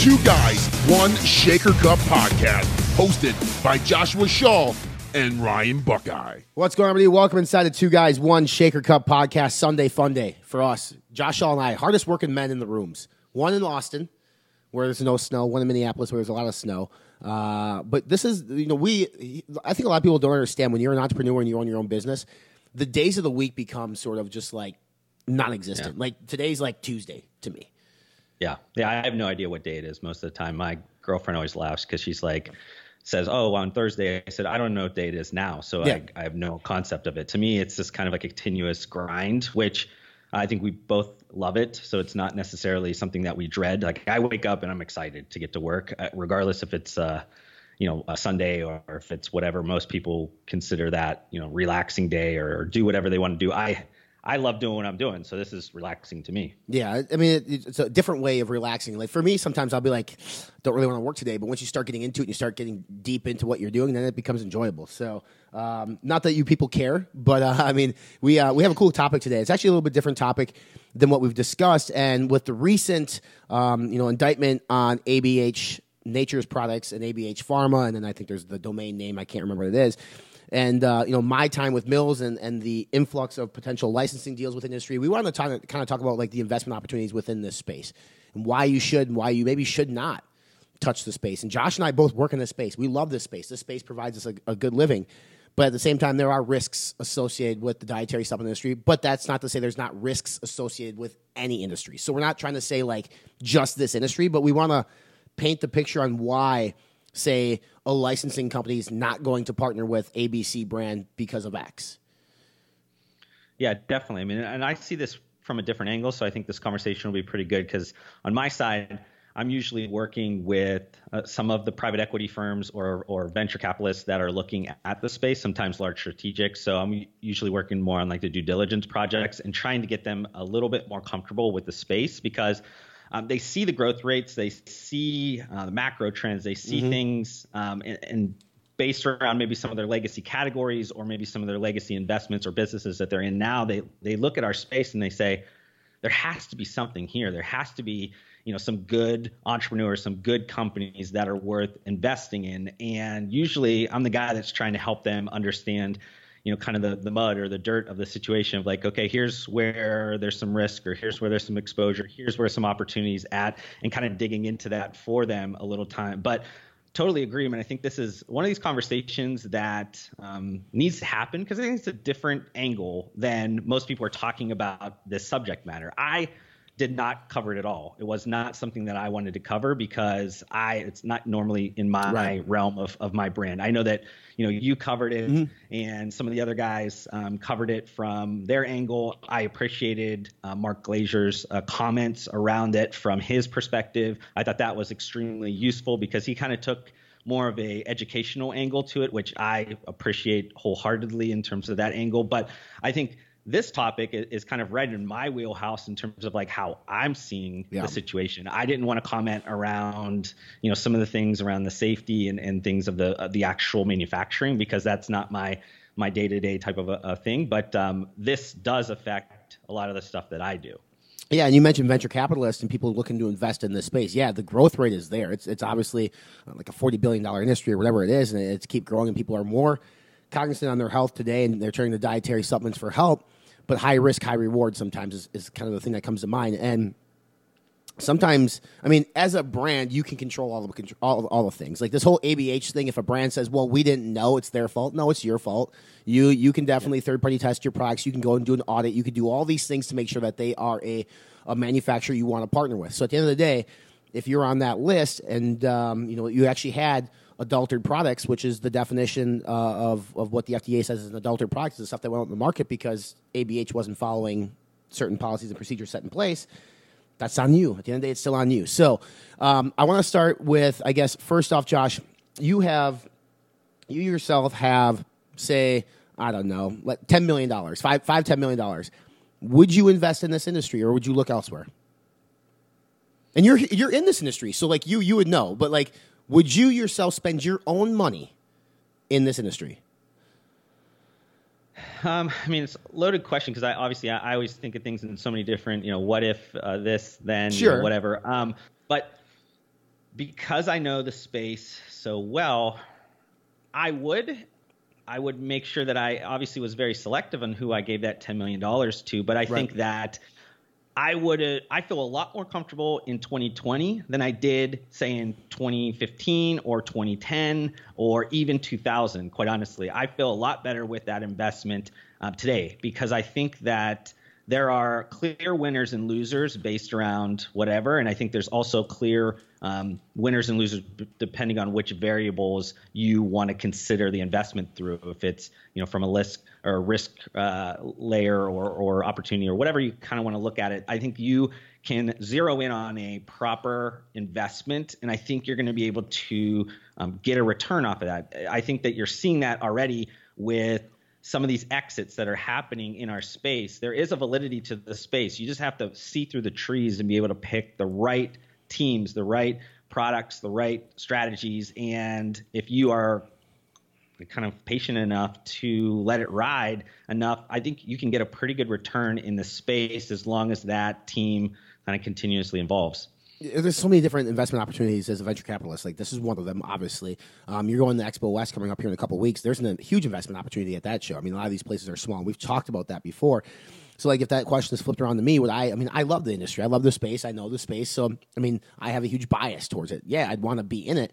Two Guys, One Shaker Cup podcast, hosted by Joshua Shaw and Ryan Buckeye. What's going on, everybody? Welcome inside the Two Guys, One Shaker Cup podcast, Sunday Fun Day for us. Josh Shaw and I, hardest working men in the rooms. One in Austin, where there's no snow, one in Minneapolis, where there's a lot of snow. Uh, but this is, you know, we, I think a lot of people don't understand when you're an entrepreneur and you own your own business, the days of the week become sort of just like non existent. Yeah. Like today's like Tuesday to me. Yeah, yeah. I have no idea what day it is most of the time. My girlfriend always laughs because she's like, says, "Oh, on Thursday." I said, "I don't know what day it is now, so Yeah. I, I have no concept of it." To me, it's just kind of like a continuous grind, which I think we both love it. So it's not necessarily something that we dread. Like I wake up and I'm excited to get to work, uh, regardless if it's uh, you know a Sunday or if it's whatever most people consider that you know relaxing day or, or do whatever they want to do. I I love doing what I'm doing, so this is relaxing to me. Yeah, I- mean, it, it's a different way of relaxing. Like for me, sometimes I'll be like, don't really want to work today, but once you start getting into it and you start getting deep into what you're doing, then it becomes enjoyable. So, um, not that you people care, but uh, I mean, we uh, we have a cool topic today. It's actually a little bit different topic than what we've discussed, and with the recent, um, you know, indictment on ABH Nature's Products and ABH Pharma, and then I think there's the domain name I can't remember what it is and uh, you know my time with Mills and, and the influx of potential licensing deals with industry. We wanted to talk, kind of talk about like the investment opportunities within this space and why you should and why you maybe should not touch the space. And Josh and I both work in this space. We love this space. This space provides us a, a good living. But at the same time, there are risks associated with the dietary supplement industry. But that's not to say there's not risks associated with any industry. So we're not trying to say like just this industry, but we want to paint the picture on why, say, a licensing company is not going to partner with ABC brand because of X. Yeah, definitely. I mean, and I see this from a different angle, so I think this conversation will be pretty good because on my side, I'm usually working with uh, some of the private equity firms or, or venture capitalists that are looking at the space, sometimes large strategics. So I'm usually working more on like the due diligence projects and trying to get them a little bit more comfortable with the space because um, they see the growth rates, they see uh, the macro trends, they see things, um, and, and based around maybe some of their legacy categories or maybe some of their legacy investments or businesses that they're in now, they they look at our space and they say, there has to be something here. There has to be, you know, some good entrepreneurs, some good companies that are worth investing in. And usually I'm the guy that's trying to help them understand, you know, kind of the, the mud or the dirt of the situation of like, okay, here's where there's some risk or here's where there's some exposure, here's where some opportunities at, and kind of digging into that for them a little time. But totally agree. I mean, I think this is one of these conversations that um, needs to happen because I think it's a different angle than most people are talking about this subject matter. I did not cover it at all. It was not something that I wanted to cover because I it's not normally in my Right. realm of, of my brand. I know that you know you covered it Mm-hmm. and some of the other guys um, covered it from their angle. I appreciated uh, Mark Glazier's uh, comments around it from his perspective. I thought that was extremely useful because he kind of took more of a educational angle to it, which I appreciate wholeheartedly in terms of that angle. But I think this topic is kind of right in my wheelhouse in terms of like how I'm seeing Yeah. the situation. I didn't want to comment around, you know, some of the things around the safety and, and things of the of the actual manufacturing because that's not my my day to day type of a, a thing. But um, this does affect a lot of the stuff that I do. Yeah, and you mentioned venture capitalists and people looking to invest in this space. Yeah, the growth rate is there. It's it's obviously uh, like a forty billion dollar industry or whatever it is, and it's keep growing. And people are more cognizant on their health today, and they're turning to dietary supplements for help. But high risk, high reward sometimes is, is kind of the thing that comes to mind. And sometimes, I mean, as a brand, you can control all the all, all the things. Like this whole ABH thing. If a brand says, "Well, we didn't know," it's their fault. No, it's your fault. You you can definitely third party test your products. You can go and do an audit. You can do all these things to make sure that they are a a manufacturer you want to partner with. So at the end of the day, if you're on that list and um, you know you actually had adulterated products, which is the definition uh, of of what the FDA says is an adulterated product, is the stuff that went in the market because ABH wasn't following certain policies and procedures set in place that's on you. At the end of the day, it's still on you. So um, I want to start with, I guess, first off, Josh, you have, you yourself have, say, I don't know, like ten million dollars, five, five, ten million dollars. Would you invest in this industry, or would you look elsewhere? And you're you're in this industry, so like you you would know. But like, would you yourself spend your own money in this industry? Um, I mean, it's a loaded question because I obviously I, I always think of things in so many different, you know, what if uh, this, then, you know, Sure. whatever. Um, but because I know the space so well, I would I would make sure that I obviously was very selective on who I gave that $10 million to, but I right. think that I would I feel a lot more comfortable in 2020 than I did say in 2015 or 2010 or even 2000 quite honestly. I feel a lot better with that investment uh, today because I think that there are clear winners and losers based around whatever, and I think there's also clear um, winners and losers depending on which variables you want to consider the investment through. If it's you know from a risk or a risk uh, layer or, or opportunity or whatever you kind of want to look at it, I think you can zero in on a proper investment, and I think you're going to be able to um, get a return off of that. I think that you're seeing that already with some of these exits that are happening in our space, there is a validity to the space. You just have to see through the trees and be able to pick the right teams, the right products, the right strategies. And if you are kind of patient enough to let it ride enough, I think you can get a pretty good return in the space as long as that team kind of continuously evolves there's so many different investment opportunities as a venture capitalist. Like this is one of them, obviously. Um, you're going to Expo West coming up here in a couple weeks. There's a huge investment opportunity at that show. I mean, a lot of these places are small. We've talked about that before. So, like, if that question is flipped around to me, would I? I mean, I love the industry. I love the space. I know the space. So, I mean, I have a huge bias towards it. Yeah, I'd want to be in it.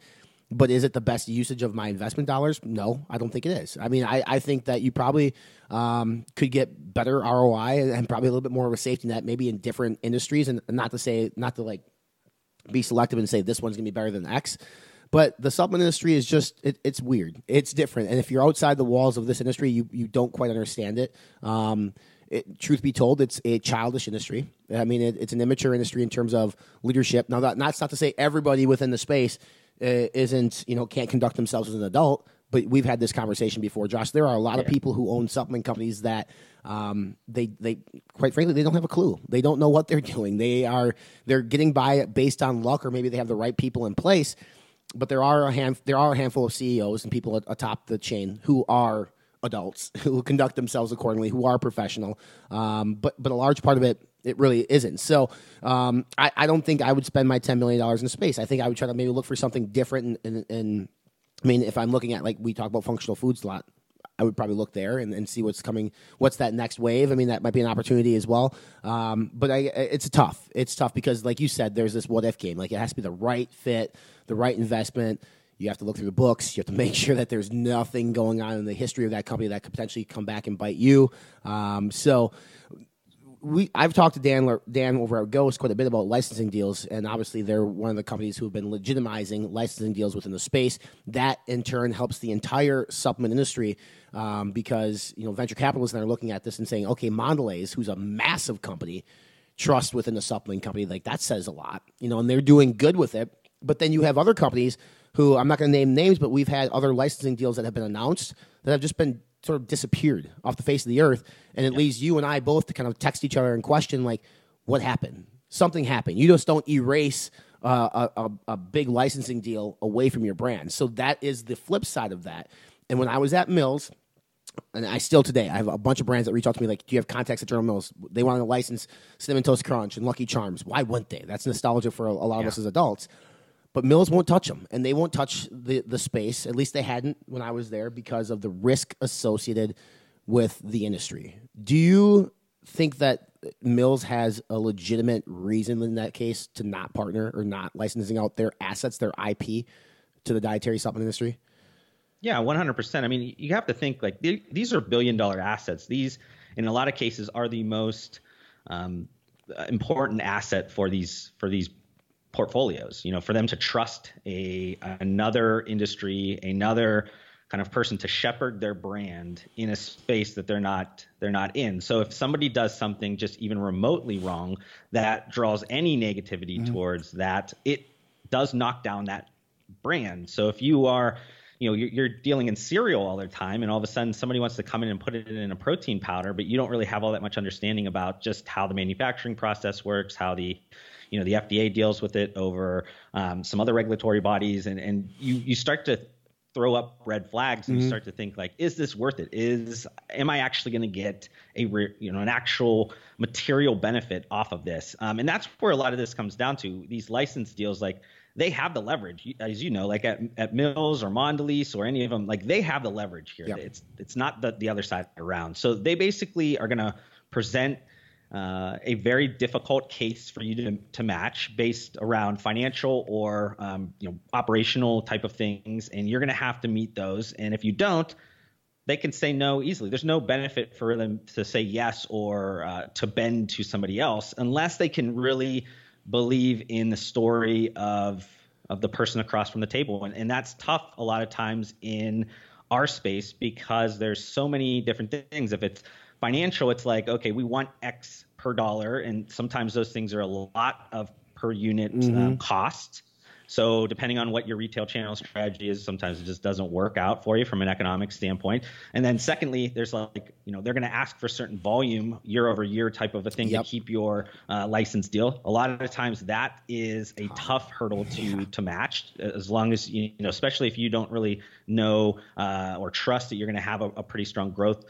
But is it the best usage of my investment dollars? No, I don't think it is. I mean, I, I think that you probably um, could get better ROI and probably a little bit more of a safety net, maybe in different industries. And not to say, not to like be selective and say this one's going to be better than X. But the supplement industry is just it, it's weird. It's different, and if you're outside the walls of this industry, you you don't quite understand it. Um, it, truth be told, it's a childish industry. I mean, it, it's an immature industry in terms of leadership. Now, that, that's not to say everybody within the space uh, isn't, you know, can't conduct themselves as an adult. But we've had this conversation before, Josh. There are a lot yeah. of people who own supplement companies that um, they they quite frankly they don't have a clue. They don't know what they're doing. They are they're getting by based on luck, or maybe they have the right people in place. But there are a hand there are a handful of CEOs and people atop the chain who are adults who conduct themselves accordingly, who are professional. Um, but but a large part of it it really isn't. So um, I, I, don't think I would spend my ten million dollars in space. I think I would try to maybe look for something different. And, I mean, if I'm looking at like we talk about functional foods a lot, I would probably look there and, and see what's coming. What's that next wave? I mean, that might be an opportunity as well. Um, but I, it's tough. It's tough because, like you said, there's this what if game. Like it has to be the right fit, the right investment. You have to look through the books. You have to make sure that there's nothing going on in the history of that company that could potentially come back and bite you. Um, so we I've talked to Dan Dan over at Ghost quite a bit about licensing deals, and obviously they're one of the companies who have been legitimizing licensing deals within the space. That in turn helps the entire supplement industry um, because you know venture capitalists are looking at this and saying, okay, Mondelez, who's a massive company, trust within the supplement company, like that says a lot, you know, and they're doing good with it. But then you have other companies who I'm not going to name names, but we've had other licensing deals that have been announced that have just been sort of disappeared off the face of the earth, and it yep. leaves you and I both to kind of text each other and question like, what happened? Something happened. You just don't erase uh, a, a, a big licensing deal away from your brand. So that is the flip side of that. And when I was at Mills, and I still today, I have a bunch of brands that reach out to me like, "Do you have contacts at General Mills? They want to license Cinnamon Toast Crunch and Lucky Charms. Why wouldn't they? That's nostalgia for a, a lot yeah. of us as adults." But Mills won't touch them, and they won't touch the the space. At least they hadn't when I was there because of the risk associated with the industry. Do you think that Mills has a legitimate reason in that case to not partner or not licensing out their assets, their IP, to the dietary supplement industry? Yeah, one hundred percent. I mean, you have to think like these are billion dollar assets. These, in a lot of cases, are the most um, important asset for these for these portfolios. You know, for them to trust a another industry, another kind of person to shepherd their brand in a space that they're not they're not in. So if somebody does something just even remotely wrong that draws any negativity mm-hmm. towards that, it does knock down that brand. So if you are you know you're, you're, dealing in cereal all the time and all of a sudden somebody wants to come in and put it in a protein powder but you don't really have all that much understanding about just how the manufacturing process works how the you know the FDA deals with it over um, some other regulatory bodies, and and you you start to throw up red flags and mm-hmm. you start to think like is this worth it is am i actually going to get a re, you know an actual material benefit off of this um, and that's where a lot of this comes down to these license deals like they have the leverage, as you know, like at, at Mills or Mondelez or any of them, like they have the leverage here. Yep. It's it's not the, the other side around. So they basically are going to present uh, a very difficult case for you to, to match based around financial or um, you know operational type of things, and you're going to have to meet those. And if you don't, they can say no easily. There's no benefit for them to say yes or uh, to bend to somebody else unless they can really believe in the story of of the person across from the table, and, and that's tough a lot of times in our space because there's so many different things. If it's financial, it's like okay, we want X per dollar, and sometimes those things are a lot of per unit um, mm-hmm. um, cost. So depending on what your retail channel strategy is, sometimes it just doesn't work out for you from an economic standpoint. And then secondly, there's like you know they're going to ask for certain volume year over year type of a thing yep. to keep your uh, license deal. A lot of the times that is a tough hurdle to yeah. to match as long as you, you know especially if you don't really know uh, or trust that you're going to have a, a pretty strong growth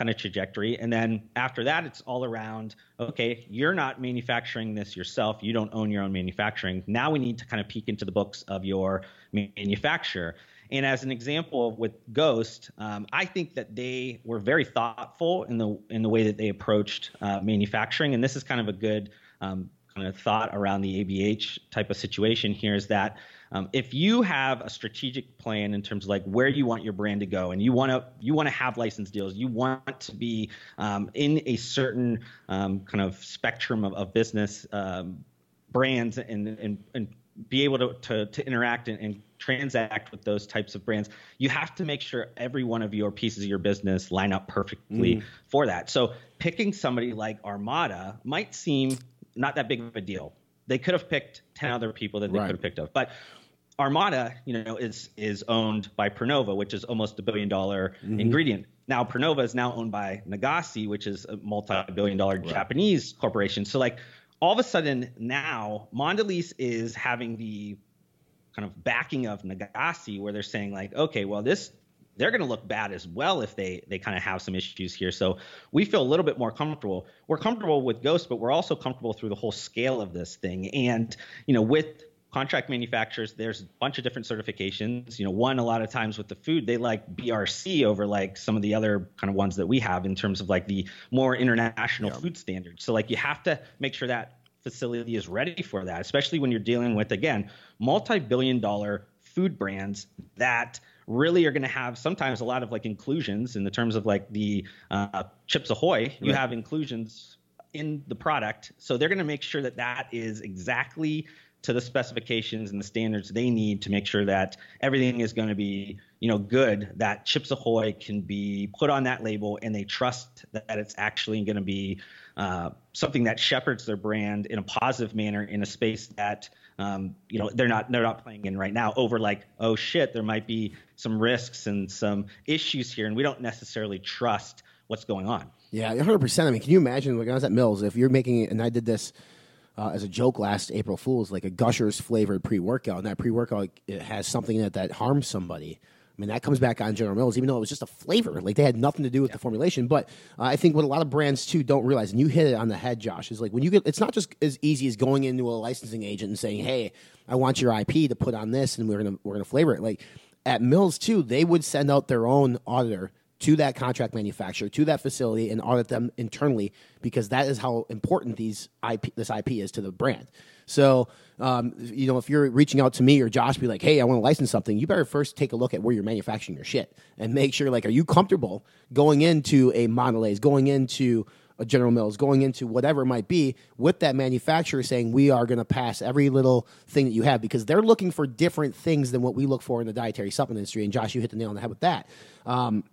kind of trajectory. And then after that, it's all around okay, you're not manufacturing this yourself. You don't own your own manufacturing. Now we need to kind of peek into the books of your manufacturer. And as an example with Ghost, um, I think that they were very thoughtful in the in the way that they approached uh, manufacturing. And this is kind of a good um, kind of thought around the ABH type of situation here is that um, if you have a strategic plan in terms of like where you want your brand to go, and you want to you want to have license deals, you want to be um, in a certain um, kind of spectrum of, of business um, brands and, and and be able to to, to interact and, and transact with those types of brands, you have to make sure every one of your pieces of your business line up perfectly mm. for that. So picking somebody like Armada might seem not that big of a deal. They could have picked 10 other people that they right. could have picked up. But Armada, you know, is is owned by Prinova, which is almost a billion dollar mm-hmm. ingredient. Now Prinova is now owned by Nagase, which is a multi-billion dollar right. Japanese corporation. So like all of a sudden now Mondelez is having the kind of backing of Nagase where they're saying like, okay, well this they're going to look bad as well if they they kind of have some issues here. So we feel a little bit more comfortable. We're comfortable with Ghost, but we're also comfortable through the whole scale of this thing. And you know, with contract manufacturers, there's a bunch of different certifications. You know, one a lot of times with the food, they like BRC over like some of the other kind of ones that we have in terms of like the more international yeah. food standards. So like you have to make sure that facility is ready for that, especially when you're dealing with again multi-billion dollar food brands that really are going to have sometimes a lot of like inclusions in the terms of like the uh, Chips Ahoy. You have inclusions in the product, so they're going to make sure that that is exactly to the specifications and the standards they need to make sure that everything is going to be you know good that chips ahoy can be put on that label and they trust that it's actually going to be uh, something that shepherds their brand in a positive manner in a space that um, you know they're not they're not playing in right now over like oh shit there might be some risks and some issues here and we don't necessarily trust what's going on yeah 100% i mean can you imagine like i was at mills if you're making and i did this uh, as a joke last April Fool's, like a Gushers flavored pre workout, and that pre workout has something in it that harms somebody. I mean, that comes back on General Mills, even though it was just a flavor. Like they had nothing to do with yeah. the formulation. But uh, I think what a lot of brands too don't realize, and you hit it on the head, Josh, is like when you get, it's not just as easy as going into a licensing agent and saying, "Hey, I want your IP to put on this, and we're gonna we're gonna flavor it." Like at Mills too, they would send out their own auditor to that contract manufacturer, to that facility, and audit them internally because that is how important these IP, this IP is to the brand. So, um, you know, if you're reaching out to me or Josh, be like, "Hey, I want to license something," you better first take a look at where you're manufacturing your shit and make sure, like, are you comfortable going into a Mondelez, going into a General Mills, going into whatever it might be, with that manufacturer saying we are going to pass every little thing that you have because they're looking for different things than what we look for in the dietary supplement industry. And Josh, you hit the nail on the head with that. Um,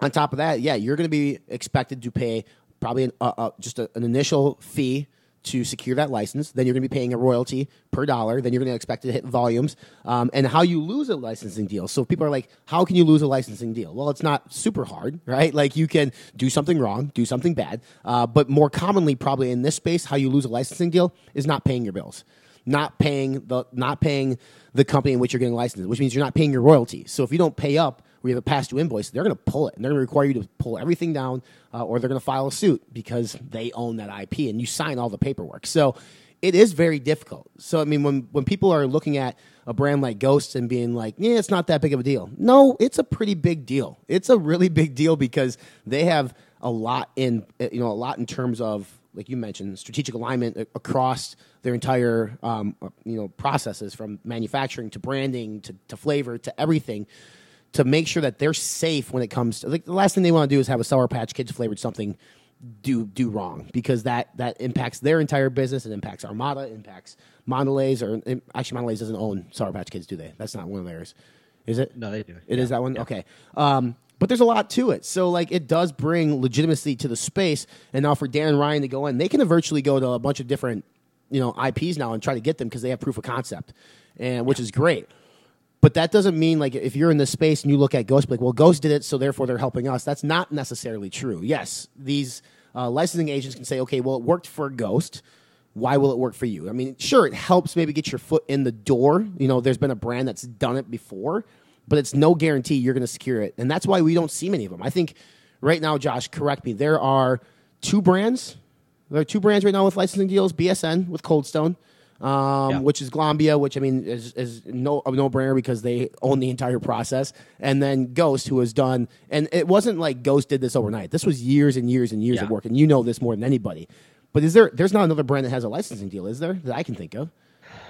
on top of that, yeah, you're going to be expected to pay probably an, uh, uh, just a, an initial fee to secure that license. Then you're going to be paying a royalty per dollar. Then you're going to expect to hit volumes. Um, and how you lose a licensing deal. So people are like, how can you lose a licensing deal? Well, it's not super hard, right? Like you can do something wrong, do something bad. Uh, but more commonly, probably in this space, how you lose a licensing deal is not paying your bills. Not paying the not paying the company in which you're getting licensed, which means you're not paying your royalty. So if you don't pay up, we have a past due invoice, they're going to pull it and they're going to require you to pull everything down uh, or they're going to file a suit because they own that IP and you sign all the paperwork. So it is very difficult. So I mean, when when people are looking at a brand like Ghost and being like, yeah, it's not that big of a deal. No, it's a pretty big deal. It's a really big deal because they have a lot in you know a lot in terms of like you mentioned strategic alignment across their entire um, you know processes from manufacturing to branding to, to flavor to everything to make sure that they're safe when it comes to like the last thing they want to do is have a sour patch kids flavored something do do wrong because that that impacts their entire business. It impacts Armada, impacts Mondelez, or actually Mondelez doesn't own Sour Patch Kids, do they? That's not one of theirs, is it? No, they do. It yeah. is that one. Yeah. Okay. Um, but there's a lot to it. So like it does bring legitimacy to the space. And now for Dan and Ryan to go in, they can virtually go to a bunch of different, you know, IPs now and try to get them because they have proof of concept, and which is great. But that doesn't mean like if you're in this space and you look at Ghost, like, well, Ghost did it, so therefore they're helping us. That's not necessarily true. Yes, these uh, licensing agents can say, okay, well, it worked for Ghost. Why will it work for you? I mean, sure, it helps maybe get your foot in the door. You know, there's been a brand that's done it before, but it's no guarantee you're going to secure it. And that's why we don't see many of them. I think right now, Josh, correct me, there are two brands. There are two brands right now with licensing deals BSN with Cold Stone um, yeah. which is Glanbia, which I mean is, is no a no brainer because they own the entire process, and then Ghost, who has done, and it wasn't like Ghost did this overnight. This was years and years and years yeah. of work, and you know this more than anybody. But is there? There's not another brand that has a licensing deal, is there? That I can think of.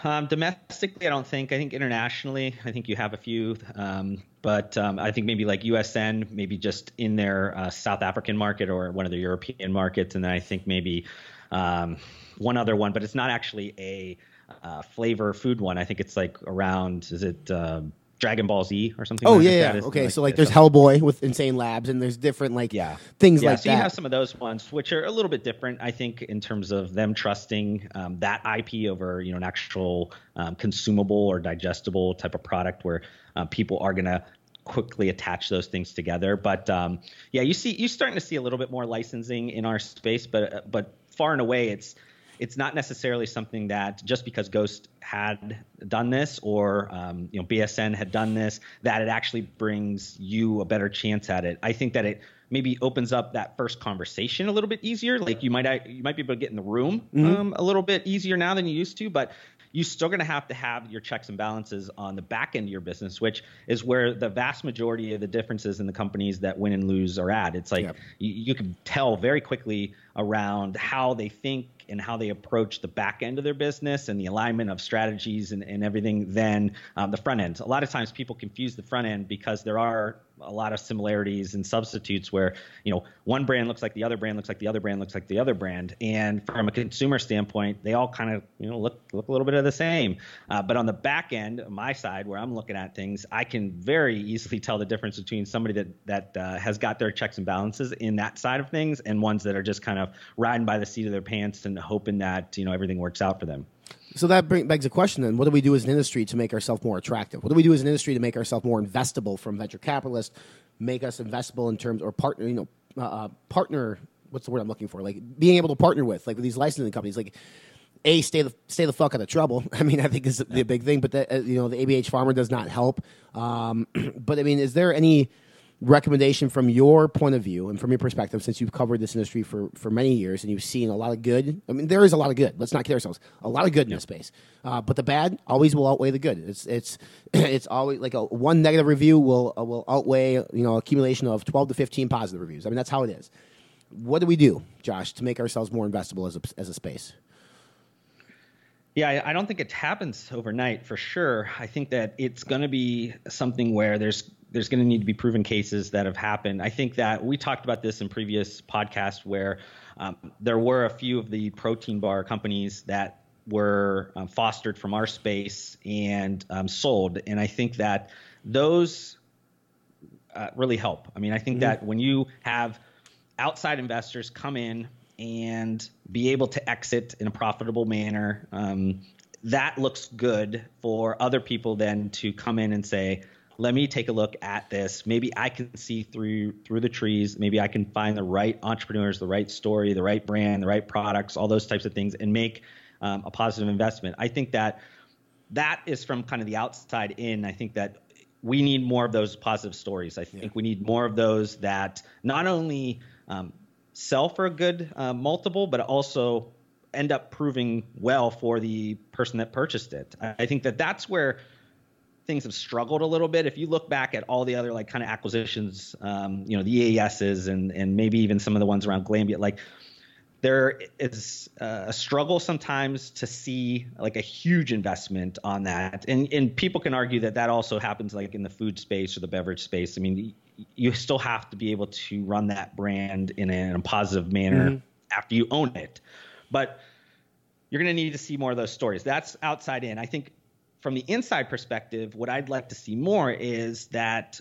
Um, domestically, I don't think. I think internationally, I think you have a few. Um, but um, I think maybe like USN, maybe just in their uh, South African market or one of the European markets, and then I think maybe um, one other one, but it's not actually a uh, flavor food one. I think it's like around is it uh, Dragon Ball Z or something? Oh like yeah, yeah. okay. Like, so like there's Hellboy with Insane Labz, and there's different like yeah. things yeah, like so that. So you have some of those ones, which are a little bit different, I think, in terms of them trusting um, that IP over you know an actual um, consumable or digestible type of product where uh, people are gonna quickly attach those things together. But um, yeah, you see, you're starting to see a little bit more licensing in our space, but but far and away, it's it's not necessarily something that just because Ghost had done this or um, you know BSN had done this that it actually brings you a better chance at it. I think that it maybe opens up that first conversation a little bit easier. Like you might you might be able to get in the room mm-hmm. um, a little bit easier now than you used to, but you're still going to have to have your checks and balances on the back end of your business, which is where the vast majority of the differences in the companies that win and lose are at. It's like yep. you, you can tell very quickly around how they think and how they approach the back end of their business and the alignment of strategies and, and everything than um, the front end. A lot of times people confuse the front end because there are a lot of similarities and substitutes where you know one brand looks like the other brand looks like the other brand looks like the other brand and from a consumer standpoint they all kind of you know look look a little bit of the same uh, but on the back end my side where i'm looking at things i can very easily tell the difference between somebody that that uh, has got their checks and balances in that side of things and ones that are just kind of riding by the seat of their pants and hoping that you know everything works out for them so that bring, begs a question then. What do we do as an industry to make ourselves more attractive? What do we do as an industry to make ourselves more investable from venture capitalists, make us investable in terms, or partner, you know, uh, uh, partner, what's the word I'm looking for? Like being able to partner with, like with these licensing companies, like, a stay the stay the fuck out of trouble. I mean, I think is the big thing. But the, uh, you know, the ABH Pharma does not help. Um, but I mean, is there any recommendation from your point of view and from your perspective, since you've covered this industry for, for many years and you've seen a lot of good. I mean, there is a lot of good. Let's not kid ourselves. A lot of good in this space, uh, but the bad always will outweigh the good. It's it's it's always like a one negative review will uh, will outweigh you know accumulation of twelve to fifteen positive reviews. I mean, that's how it is. What do we do, Josh, to make ourselves more investable as a, as a space? Yeah, I don't think it happens overnight for sure. I think that it's going to be something where there's there's going to need to be proven cases that have happened. I think that we talked about this in previous podcasts where um, there were a few of the protein bar companies that were um, fostered from our space and um, sold, and I think that those uh, really help. I mean, I think mm-hmm. that when you have outside investors come in and be able to exit in a profitable manner, um, that looks good for other people then to come in and say, let me take a look at this. Maybe I can see through through the trees. Maybe I can find the right entrepreneurs, the right story, the right brand, the right products, all those types of things, and make um, a positive investment. I think that that is from kind of the outside in. I think that we need more of those positive stories. I think yeah. we need more of those that not only um, sell for a good uh, multiple, but also end up proving well for the person that purchased it. I think that that's where things have struggled a little bit. If you look back at all the other like kind of acquisitions, um, you know, the EASs and and maybe even some of the ones around Glanbia, like there is a struggle sometimes to see like a huge investment on that. And and people can argue that that also happens like in the food space or the beverage space. I mean you still have to be able to run that brand in a, in a positive manner mm-hmm. after you own it. But you're going to need to see more of those stories. That's outside in. I think from the inside perspective what i'd like to see more is that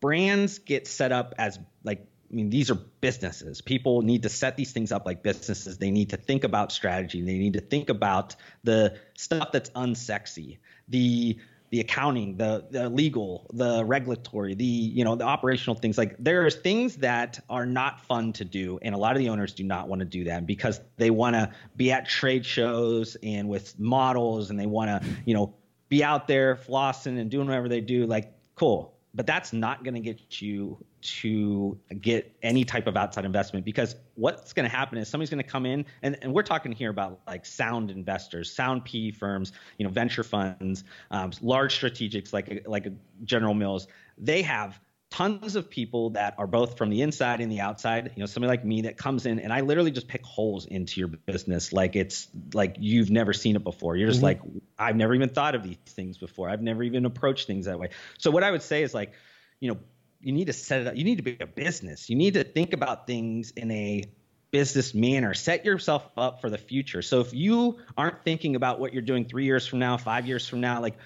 brands get set up as like I mean, these are businesses. People need to set these things up like businesses. They need to think about strategy. They need to think about the stuff that's unsexy, the the accounting, the the legal, the regulatory, the you know the operational things. Like there are things that are not fun to do, and a lot of the owners do not want to do that because they want to be at trade shows and with models, and they want to you know be out there flossing and doing whatever they do. Like cool, but that's not going to get you to get any type of outside investment because what's going to happen is somebody's going to come in and, and we're talking here about like sound investors sound PE firms you know venture funds um, large strategics like like general mills. They have tons of people that are both from the inside and the outside you know somebody like me that comes in and i literally just pick holes into your business like it's like you've never seen it before. You're just mm-hmm. like i've never even thought of these things before. I've never even approached things that way. So what i would say is like you know you need to set it up. You need to be a business. You need to think about things in a business manner. Set yourself up for the future. So if you aren't thinking about what you're doing three years from now, five years from now, like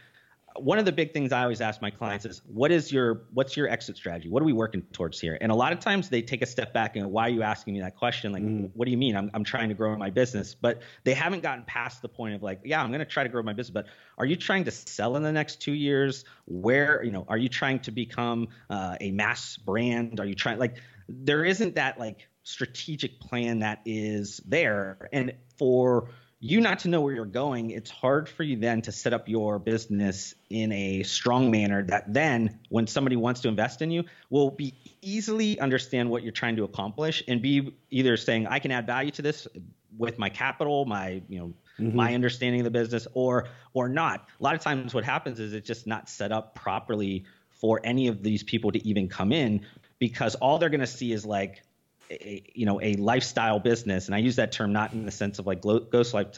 one of the big things I always ask my clients is what is your what's your exit strategy? What are we working towards here? And a lot of times they take a step back and why are you asking me that question? Like, mm. what do you mean? I'm I'm trying to grow my business, but they haven't gotten past the point of like, yeah, I'm going to try to grow my business, but are you trying to sell in the next two years? Where you know, are you trying to become uh, a mass brand? Are you trying like there isn't that like strategic plan that is there, and for you not to know where you're going, it's hard for you then to set up your business in a strong manner that then when somebody wants to invest in you will be easily understand what you're trying to accomplish and be either saying I can add value to this with my capital, my, you know, mm-hmm. my understanding of the business or or not. A lot of times what happens is it's just not set up properly for any of these people to even come in because all they're going to see is like a, you know a lifestyle business, and I use that term not in the sense of like ghost life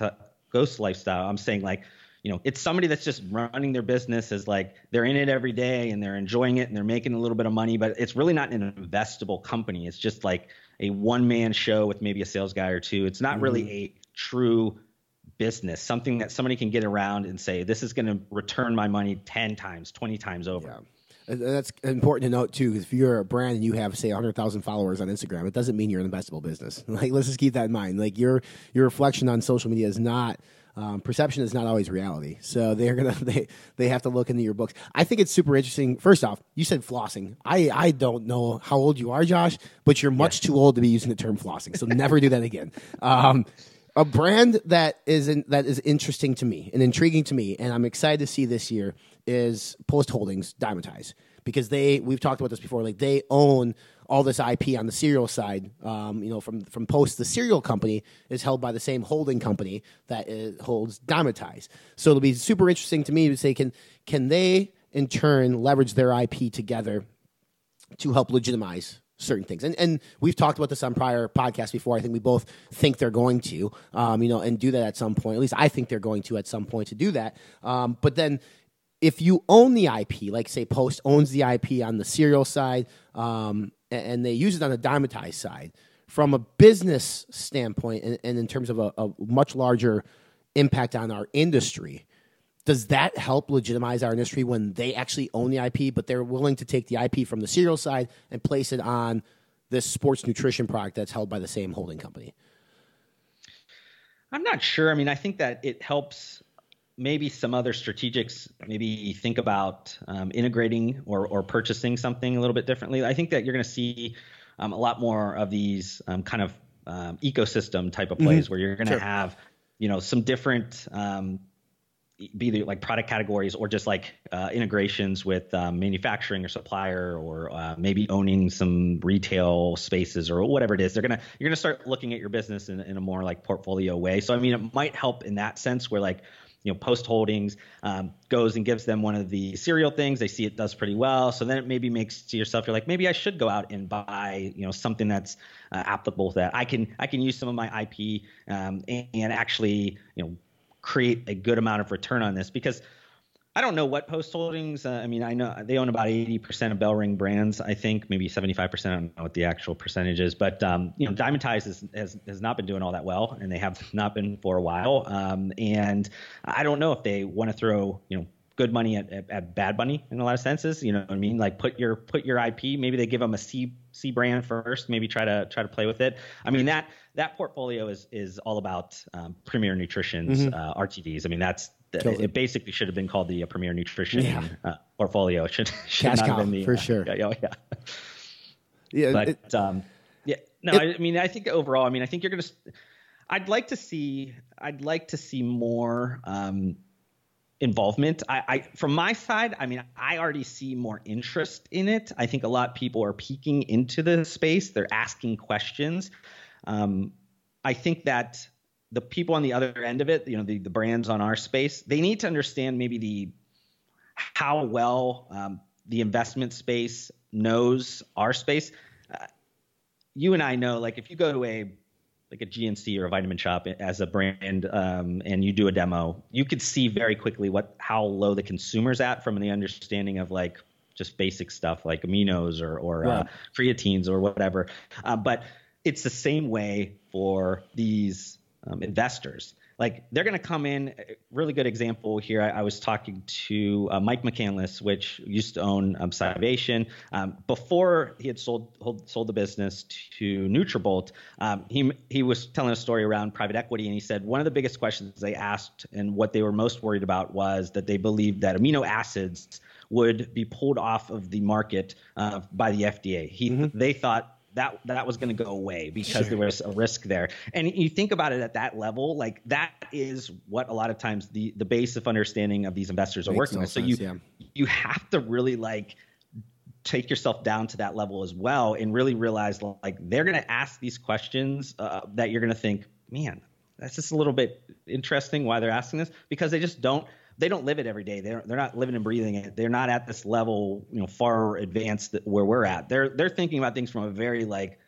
ghost lifestyle. I'm saying like you know it's somebody that's just running their business as like they're in it every day and they're enjoying it and they're making a little bit of money, but it's really not an investable company. It's just like a one man show with maybe a sales guy or two. It's not mm-hmm. really a true business, something that somebody can get around and say, this is going to return my money 10 times, 20 times over. Yeah. That's important to note too. If you're a brand and you have say 100,000 followers on Instagram, it doesn't mean you're in an investable business. Like let's just keep that in mind. Like your your reflection on social media is not um, perception is not always reality. So they're gonna they they have to look into your books. I think it's super interesting. First off, you said flossing. I I don't know how old you are, Josh, but you're much too old to be using the term flossing. So never do that again. Um, a brand that is in, that is interesting to me and intriguing to me, and I'm excited to see this year is Post Holdings Dymatize because they we've talked about this before. Like they own all this IP on the cereal side. Um, you know, from from Post, the cereal company is held by the same holding company that is, holds Dymatize. So it'll be super interesting to me to say can can they in turn leverage their IP together to help legitimize certain things. And and we've talked about this on prior podcasts before. I think we both think they're going to, um, you know, and do that at some point. At least I think they're going to at some point to do that. Um, but then if you own the IP, like say Post owns the IP on the cereal side, um, and, they use it on the Dymatize side, from a business standpoint, and, and in terms of a, a, much larger impact on our industry, does that help legitimize our industry when they actually own the IP, but they're willing to take the IP from the cereal side and place it on this sports nutrition product that's held by the same holding company? I'm not sure. I mean, I think that it helps maybe some other strategics maybe think about um, integrating or, or purchasing something a little bit differently. I think that you're going to see um, a lot more of these um, kind of um, ecosystem type of plays mm-hmm. where you're going to sure. have you know some different um, be the like product categories or just like uh, integrations with um, manufacturing or supplier or uh, maybe owning some retail spaces or whatever it is they're gonna you're gonna start looking at your business in, in a more like portfolio way so i mean it might help in that sense where like you know post holdings um, goes and gives them one of the cereal things. They see it does pretty well. So then it maybe makes to yourself you're like maybe i should go out and buy you know something that's uh, applicable to that. I can i can use some of my ip um, and, and actually you know create a good amount of return on this because I don't know what Post Holdings. Uh, I mean, I know they own about 80% of BellRing brands. I think maybe 75%. I don't know what the actual percentage is, but um, you know, Dymatize has, has, has not been doing all that well, and they have not been for a while. Um, and I don't know if they want to throw you know good money at, at, at, bad money in a lot of senses. You know what I mean? Like put your put your IP. Maybe they give them a C C brand first. Maybe try to try to play with it. I mean that that portfolio is is all about um, Premier Nutrition's mm-hmm. uh, RTDs. I mean that's it basically should have been called the uh, Premier Nutrition yeah. uh, portfolio. It should, should Cash not cow, have been the for uh, sure. Yeah, yeah, yeah. but it, um, yeah, no, it, I mean I think overall, I mean I think you're gonna. I'd like to see. I'd like to see more. Um, involvement. I, I, from my side, I mean, I already see more interest in it. I think a lot of people are peeking into the space. They're asking questions. Um, I think that the people on the other end of it, you know, the, the brands on our space, they need to understand maybe the how well um, the investment space knows our space. Uh, you and I know, like, if you go to a like a GNC or a Vitamin Shoppe as a brand, um, and you do a demo, you could see very quickly what how low the consumer's at from the understanding of like just basic stuff like aminos or or uh, creatines or whatever. Uh, but it's the same way for these um, investors like they're going to come in. Really good example here. I, I was talking to uh, Mike McCandless, which used to own um, Scivation. Um, before he had sold sold the business to Nutrabolt, um, he he was telling a story around private equity, and he said one of the biggest questions they asked and what they were most worried about was that they believed that amino acids would be pulled off of the market uh, by the FDA. He mm-hmm. they thought that that was going to go away because sure. there was a risk there. And you think about it at that level, like that is what a lot of times the the base of understanding of these investors are working with. So you yeah. you have to really like take yourself down to that level as well and really realize like they're going to ask these questions uh, that you're going to think, man, that's just a little bit interesting why they're asking this because they just don't they don't live it every day. They're they're not living and breathing it. They're not at this level, you know, far advanced where we're at. They're they're thinking about things from a very like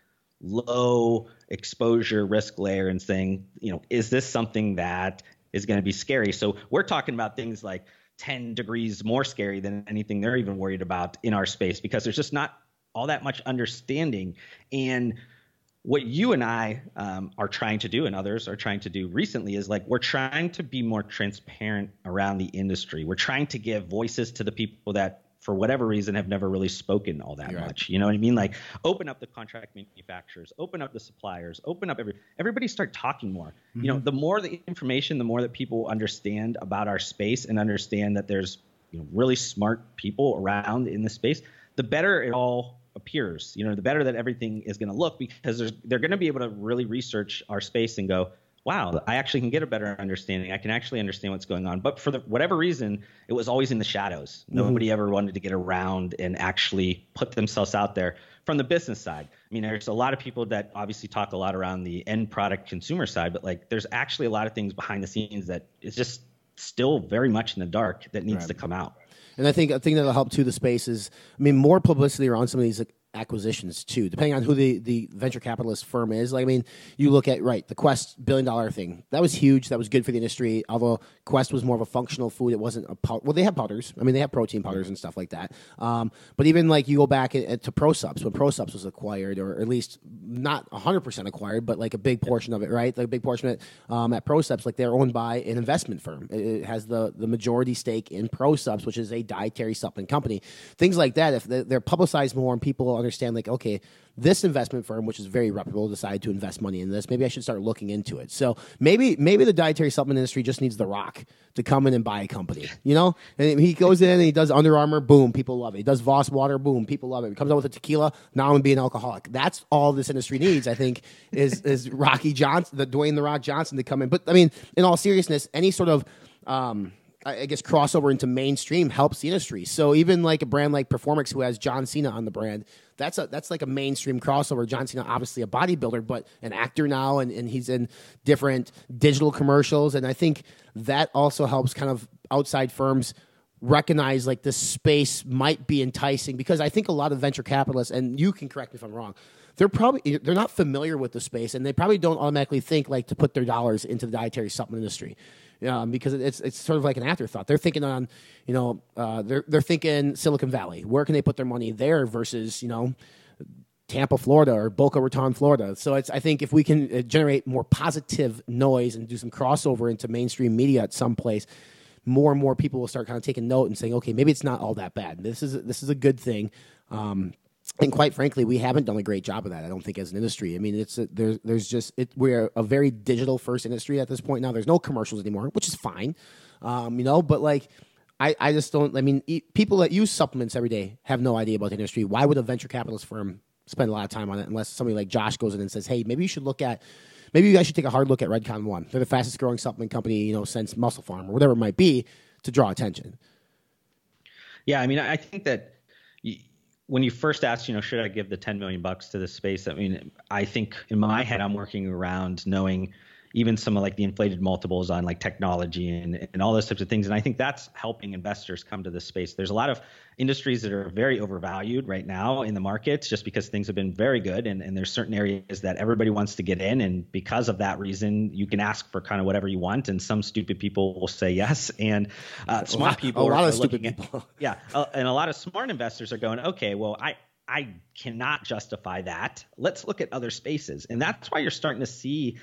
low exposure risk layer and saying, you know, is this something that is going to be scary? So we're talking about things like 10 degrees more scary than anything they're even worried about in our space because there's just not all that much understanding and what you and I um, are trying to do, and others are trying to do recently, is like we're trying to be more transparent around the industry. We're trying to give voices to the people that, for whatever reason, have never really spoken all that You're much. Right. You know what I mean? Like open up the contract manufacturers, open up the suppliers, open up every everybody start talking more. Mm-hmm. You know, mm-hmm. the more the information, the more that people understand about our space and understand that there's you know really smart people around in the space, the better it all appears. You know, the better that everything is going to look because they're going to be able to really research our space and go, wow, I actually can get a better understanding. I can actually understand what's going on. But for the, whatever reason, it was always in the shadows. Mm-hmm. Nobody ever wanted to get around and actually put themselves out there from the business side. I mean, there's a lot of people that obviously talk a lot around the end product consumer side, but like there's actually a lot of things behind the scenes that is just still very much in the dark that needs right. to come out. And I think a thing that'll help too the space is, I mean, more publicity around some of these acquisitions too, depending on who the, the venture capitalist firm is. Like, I mean, you look at right the Quest billion dollar thing that was huge. That was good for the industry. Although Quest was more of a functional food, it wasn't a powder. Well, they have powders. I mean, they have protein powders and stuff like that. Um, but even like you go back at, at, to ProSupps when ProSupps was acquired, or at least not hundred percent acquired, but like a big portion of it, right? Like a big portion of it um, at ProSupps, like they're owned by an investment firm. It, it has the the majority stake in ProSupps, which is a dietary supplement company. Things like that, if they're publicized more and people understand like, okay, this investment firm, which is very reputable, decided to invest money in this. Maybe I should start looking into it. So maybe maybe the dietary supplement industry just needs The Rock to come in and buy a company. You know, and he goes in and he does Under Armour, boom, people love it. He does Voss water, boom, people love it. He comes out with a tequila, now I'm gonna be an alcoholic. That's all this industry needs. I think is is Rocky Johnson, the Dwayne the Rock Johnson to come in. But I mean, in all seriousness, any sort of um, I guess crossover into mainstream helps the industry. So even like a brand like Performix, who has John Cena on the brand, that's a that's like a mainstream crossover. John Cena, obviously a bodybuilder, but an actor now, and, and he's in different digital commercials. And I think that also helps kind of outside firms recognize like this space might be enticing because I think a lot of venture capitalists, and you can correct me if I'm wrong, they're probably they're not familiar with the space and they probably don't automatically think like to put their dollars into the dietary supplement industry um, because it's it's sort of like an afterthought. They're thinking on, you know, uh, they're they're thinking Silicon Valley. Where can they put their money there versus you know. Tampa, Florida, or Boca Raton, Florida. So it's I think if we can uh, generate more positive noise and do some crossover into mainstream media at some place, more and more people will start kind of taking note and saying, okay, maybe it's not all that bad. This is this is a good thing. Um, and quite frankly, we haven't done a great job of that. I don't think as an industry. I mean, it's a, there's there's just it, we're a very digital first industry at this point now. There's no commercials anymore, which is fine, um, you know. But like, I I just don't. I mean, people that use supplements every day have no idea about the industry. Why would a venture capitalist firm spend a lot of time on it unless somebody like Josh goes in and says, hey, maybe you should look at. Maybe you guys should take a hard look at Redcon One. They're the fastest growing supplement company, you know, since MusclePharm or whatever it might be, to draw attention. Yeah, I mean, I think that when you first asked, you know, should I give the 10 million bucks to this space? I mean, I think in my head, I'm working around knowing even some of like the inflated multiples on like technology and, and all those types of things. And I think that's helping investors come to this space. There's a lot of industries that are very overvalued right now in the markets just because things have been very good. And, and there's certain areas that everybody wants to get in. And because of that reason, you can ask for kind of whatever you want. And some stupid people will say yes. And uh, smart lot, people a lot are, of stupid at, people. yeah. Uh, and a lot of smart investors are going, okay, well, I, I cannot justify that. Let's look at other spaces. And that's why you're starting to see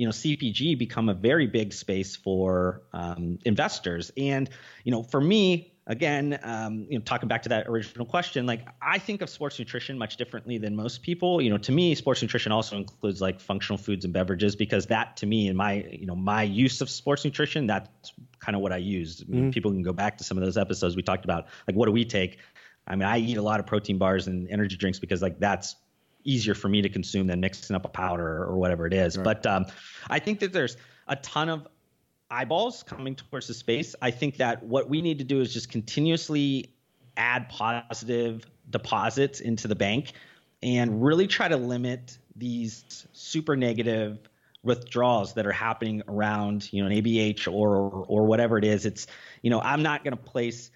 you know CPG become a very big space for um, investors. And you know, for me, again, um, you know, talking back to that original question, like I think of sports nutrition much differently than most people. You know, to me, sports nutrition also includes like functional foods and beverages because that, to me, in my you know my use of sports nutrition, that's kind of what I use. I mean, mm-hmm. People can go back to some of those episodes we talked about, like what do we take. I mean, I eat a lot of protein bars and energy drinks because like that's easier for me to consume than mixing up a powder or whatever it is. Right. But um, I think that there's a ton of eyeballs coming towards the space. I think that what we need to do is just continuously add positive deposits into the bank and really try to limit these super negative withdrawals that are happening around you know an ABH or or whatever it is. It's you know I'm not going to place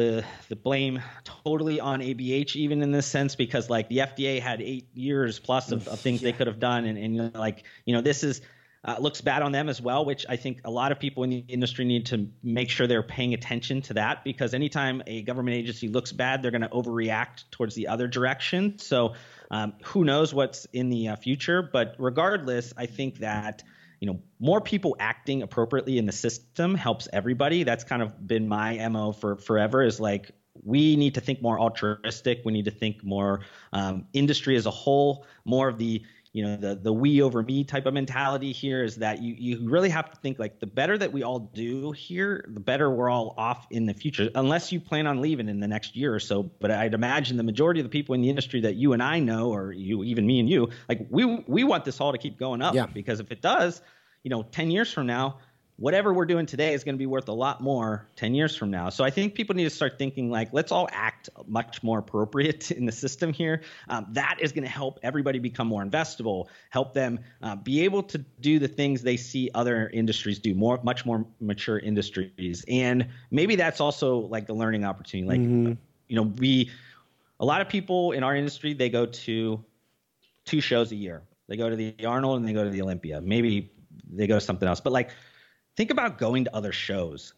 the the blame totally on ABH even in this sense because like the FDA had eight years plus of, of things yeah. they could have done. And, and like you know this is uh, looks bad on them as well which I think a lot of people in the industry need to make sure they're paying attention to that because anytime a government agency looks bad they're going to overreact towards the other direction. So um, who knows what's in the uh, future. But regardless I think that you know more people acting appropriately in the system helps everybody. That's kind of been my mo for forever is like we need to think more altruistic. We need to think more um, industry as a whole more of the you know the the we over me type of mentality here is that you you really have to think like the better that we all do here the better we're all off in the future unless you plan on leaving in the next year or so but i'd imagine the majority of the people in the industry that you and i know or you even me and you like we we want this all to keep going up yeah. because if it does you know 10 years from now whatever we're doing today is going to be worth a lot more 10 years from now. So I think people need to start thinking like, let's all act much more appropriate in the system here. Um, that is going to help everybody become more investable, help them uh, be able to do the things they see other industries do, more, much more mature industries. And maybe that's also like the learning opportunity. Like, mm-hmm. you know, we, a lot of people in our industry, they go to two shows a year. They go to the Arnold and they go to the Olympia. Maybe they go to something else. But like, think about going to other shows,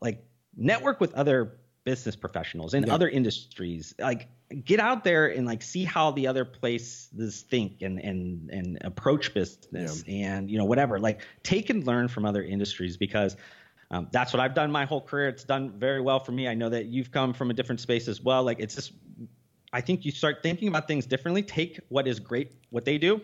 like network with other business professionals in yeah. other industries. Like, get out there and like see how the other places think and and and approach business yeah. and you know whatever. Like, take and learn from other industries because. Um, that's what I've done my whole career. It's done very well for me. I know that you've come from a different space as well. Like it's just, I think you start thinking about things differently. Take what is great, what they do,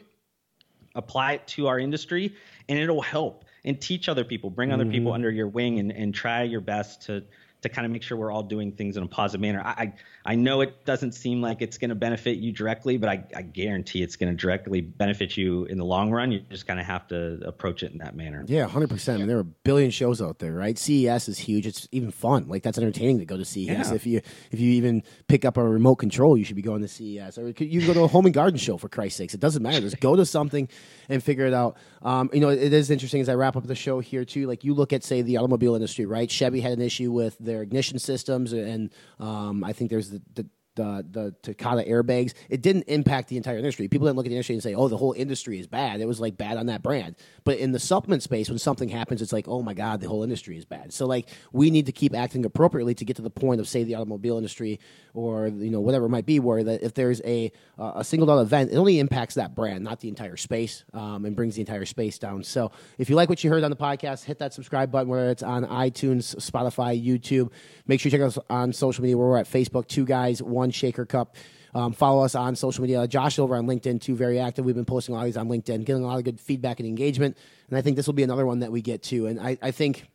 apply it to our industry, and it'll help and teach other people, bring other mm-hmm. people under your wing, and, and try your best to to kind of make sure we're all doing things in a positive manner. I I, I know it doesn't seem like it's going to benefit you directly, but I, I guarantee it's going to directly benefit you in the long run. You just kind of have to approach it in that manner. Yeah, hundred percent. I mean, there are a billion shows out there, right? CES is huge. It's even fun. Like that's entertaining to go to CES. Yeah. If you if you even pick up a remote control, you should be going to CES. Or you can go to a home and garden show for Christ's sakes. It doesn't matter. Just go to something and figure it out. Um, you know, it is interesting as I wrap up the show here too. Like you look at say the automobile industry, right? Chevy had an issue with their ignition systems, and um, I think there's the, the the the Takata airbags. It didn't impact the entire industry. People didn't look at the industry and say, "Oh, the whole industry is bad." It was like bad on that brand. But in the supplement space, when something happens, it's like, "Oh my god, the whole industry is bad." So like we need to keep acting appropriately to get to the point of say the automobile industry or you know whatever it might be, where that if there's a uh, a singled out event, it only impacts that brand, not the entire space, um, and brings the entire space down. So if you like what you heard on the podcast, hit that subscribe button, whether it's on iTunes, Spotify, YouTube. Make sure you check us on social media. Where we're at Facebook, two guys, one shaker cup. Um, follow us on social media. Josh over on LinkedIn too, very active. We've been posting a lot of these on LinkedIn, getting a lot of good feedback and engagement. And I think this will be another one that we get to. And I, I think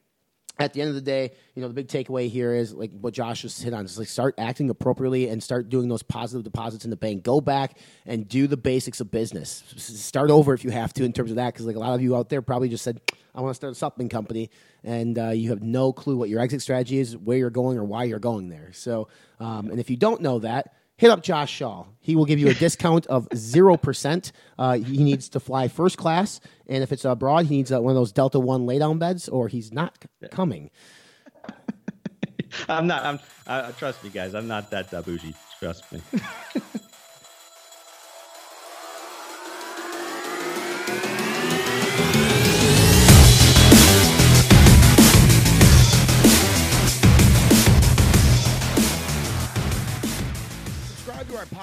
at the end of the day, you know, the big takeaway here is like what Josh just hit on is like start acting appropriately and start doing those positive deposits in the bank. Go back and do the basics of business. Start over if you have to in terms of that, because like a lot of you out there probably just said, "I want to start a supplement company," and uh, you have no clue what your exit strategy is, where you're going, or why you're going there. So, um, and if you don't know that. Hit up Josh Shaw. He will give you a discount of 0%. Uh, he needs to fly first class. And if it's abroad, he needs uh, one of those Delta 1 laydown beds, or he's not c- coming. I'm not. I'm. Uh, trust me, guys. I'm not that uh, bougie. Trust me.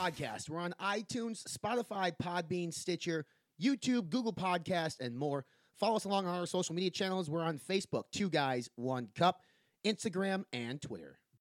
podcast. We're on iTunes, Spotify, Podbean, Stitcher, YouTube, Google Podcast, and more. Follow us along on our social media channels. We're on Facebook, Two Guys, One Cup, Instagram, and Twitter.